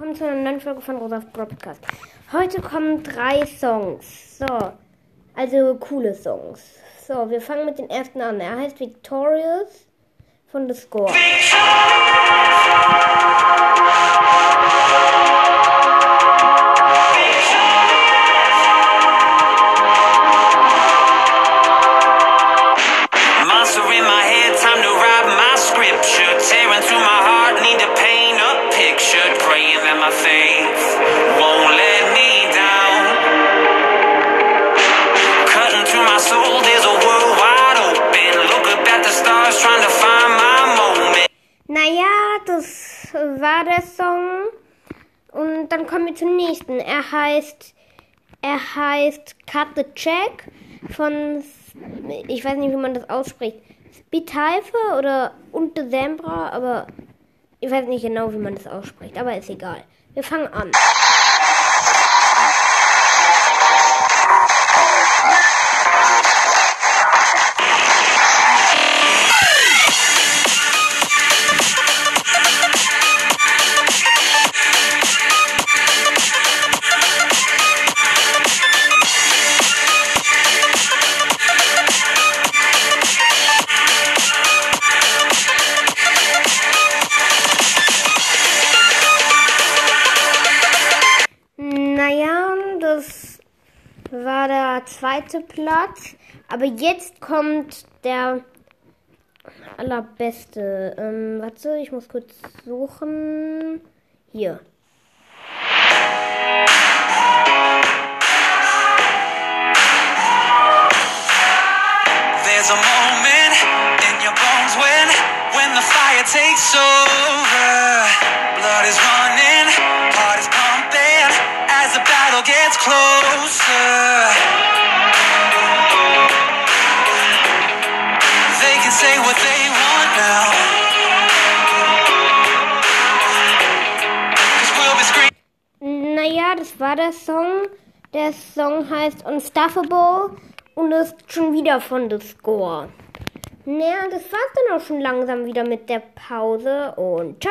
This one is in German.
willkommen zu einer neuen Folge von Rosas Podcast. Heute kommen drei Songs. So, also coole Songs. So, wir fangen mit dem ersten an. Er heißt Victorious von The Score. Monster in my head, time to write my scripture. Tearing through my heart, Naja, das war der Song. Und dann kommen wir zum nächsten. Er heißt, er heißt Cut the Check von, ich weiß nicht, wie man das ausspricht. Spiteife oder Unte Sembra, aber ich weiß nicht genau, wie man das ausspricht, aber ist egal. Wir fangen an. Naja, das war der zweite Platz. Aber jetzt kommt der allerbeste. Ähm, warte, ich muss kurz suchen. Hier. There's a moment in your bones when, when the fire takes over. Blood is running, say what they want now. Naja, das war der Song. Der Song heißt Unstoppable und ist schon wieder von The Score. Naja, das war's dann auch schon langsam wieder mit der Pause und ciao.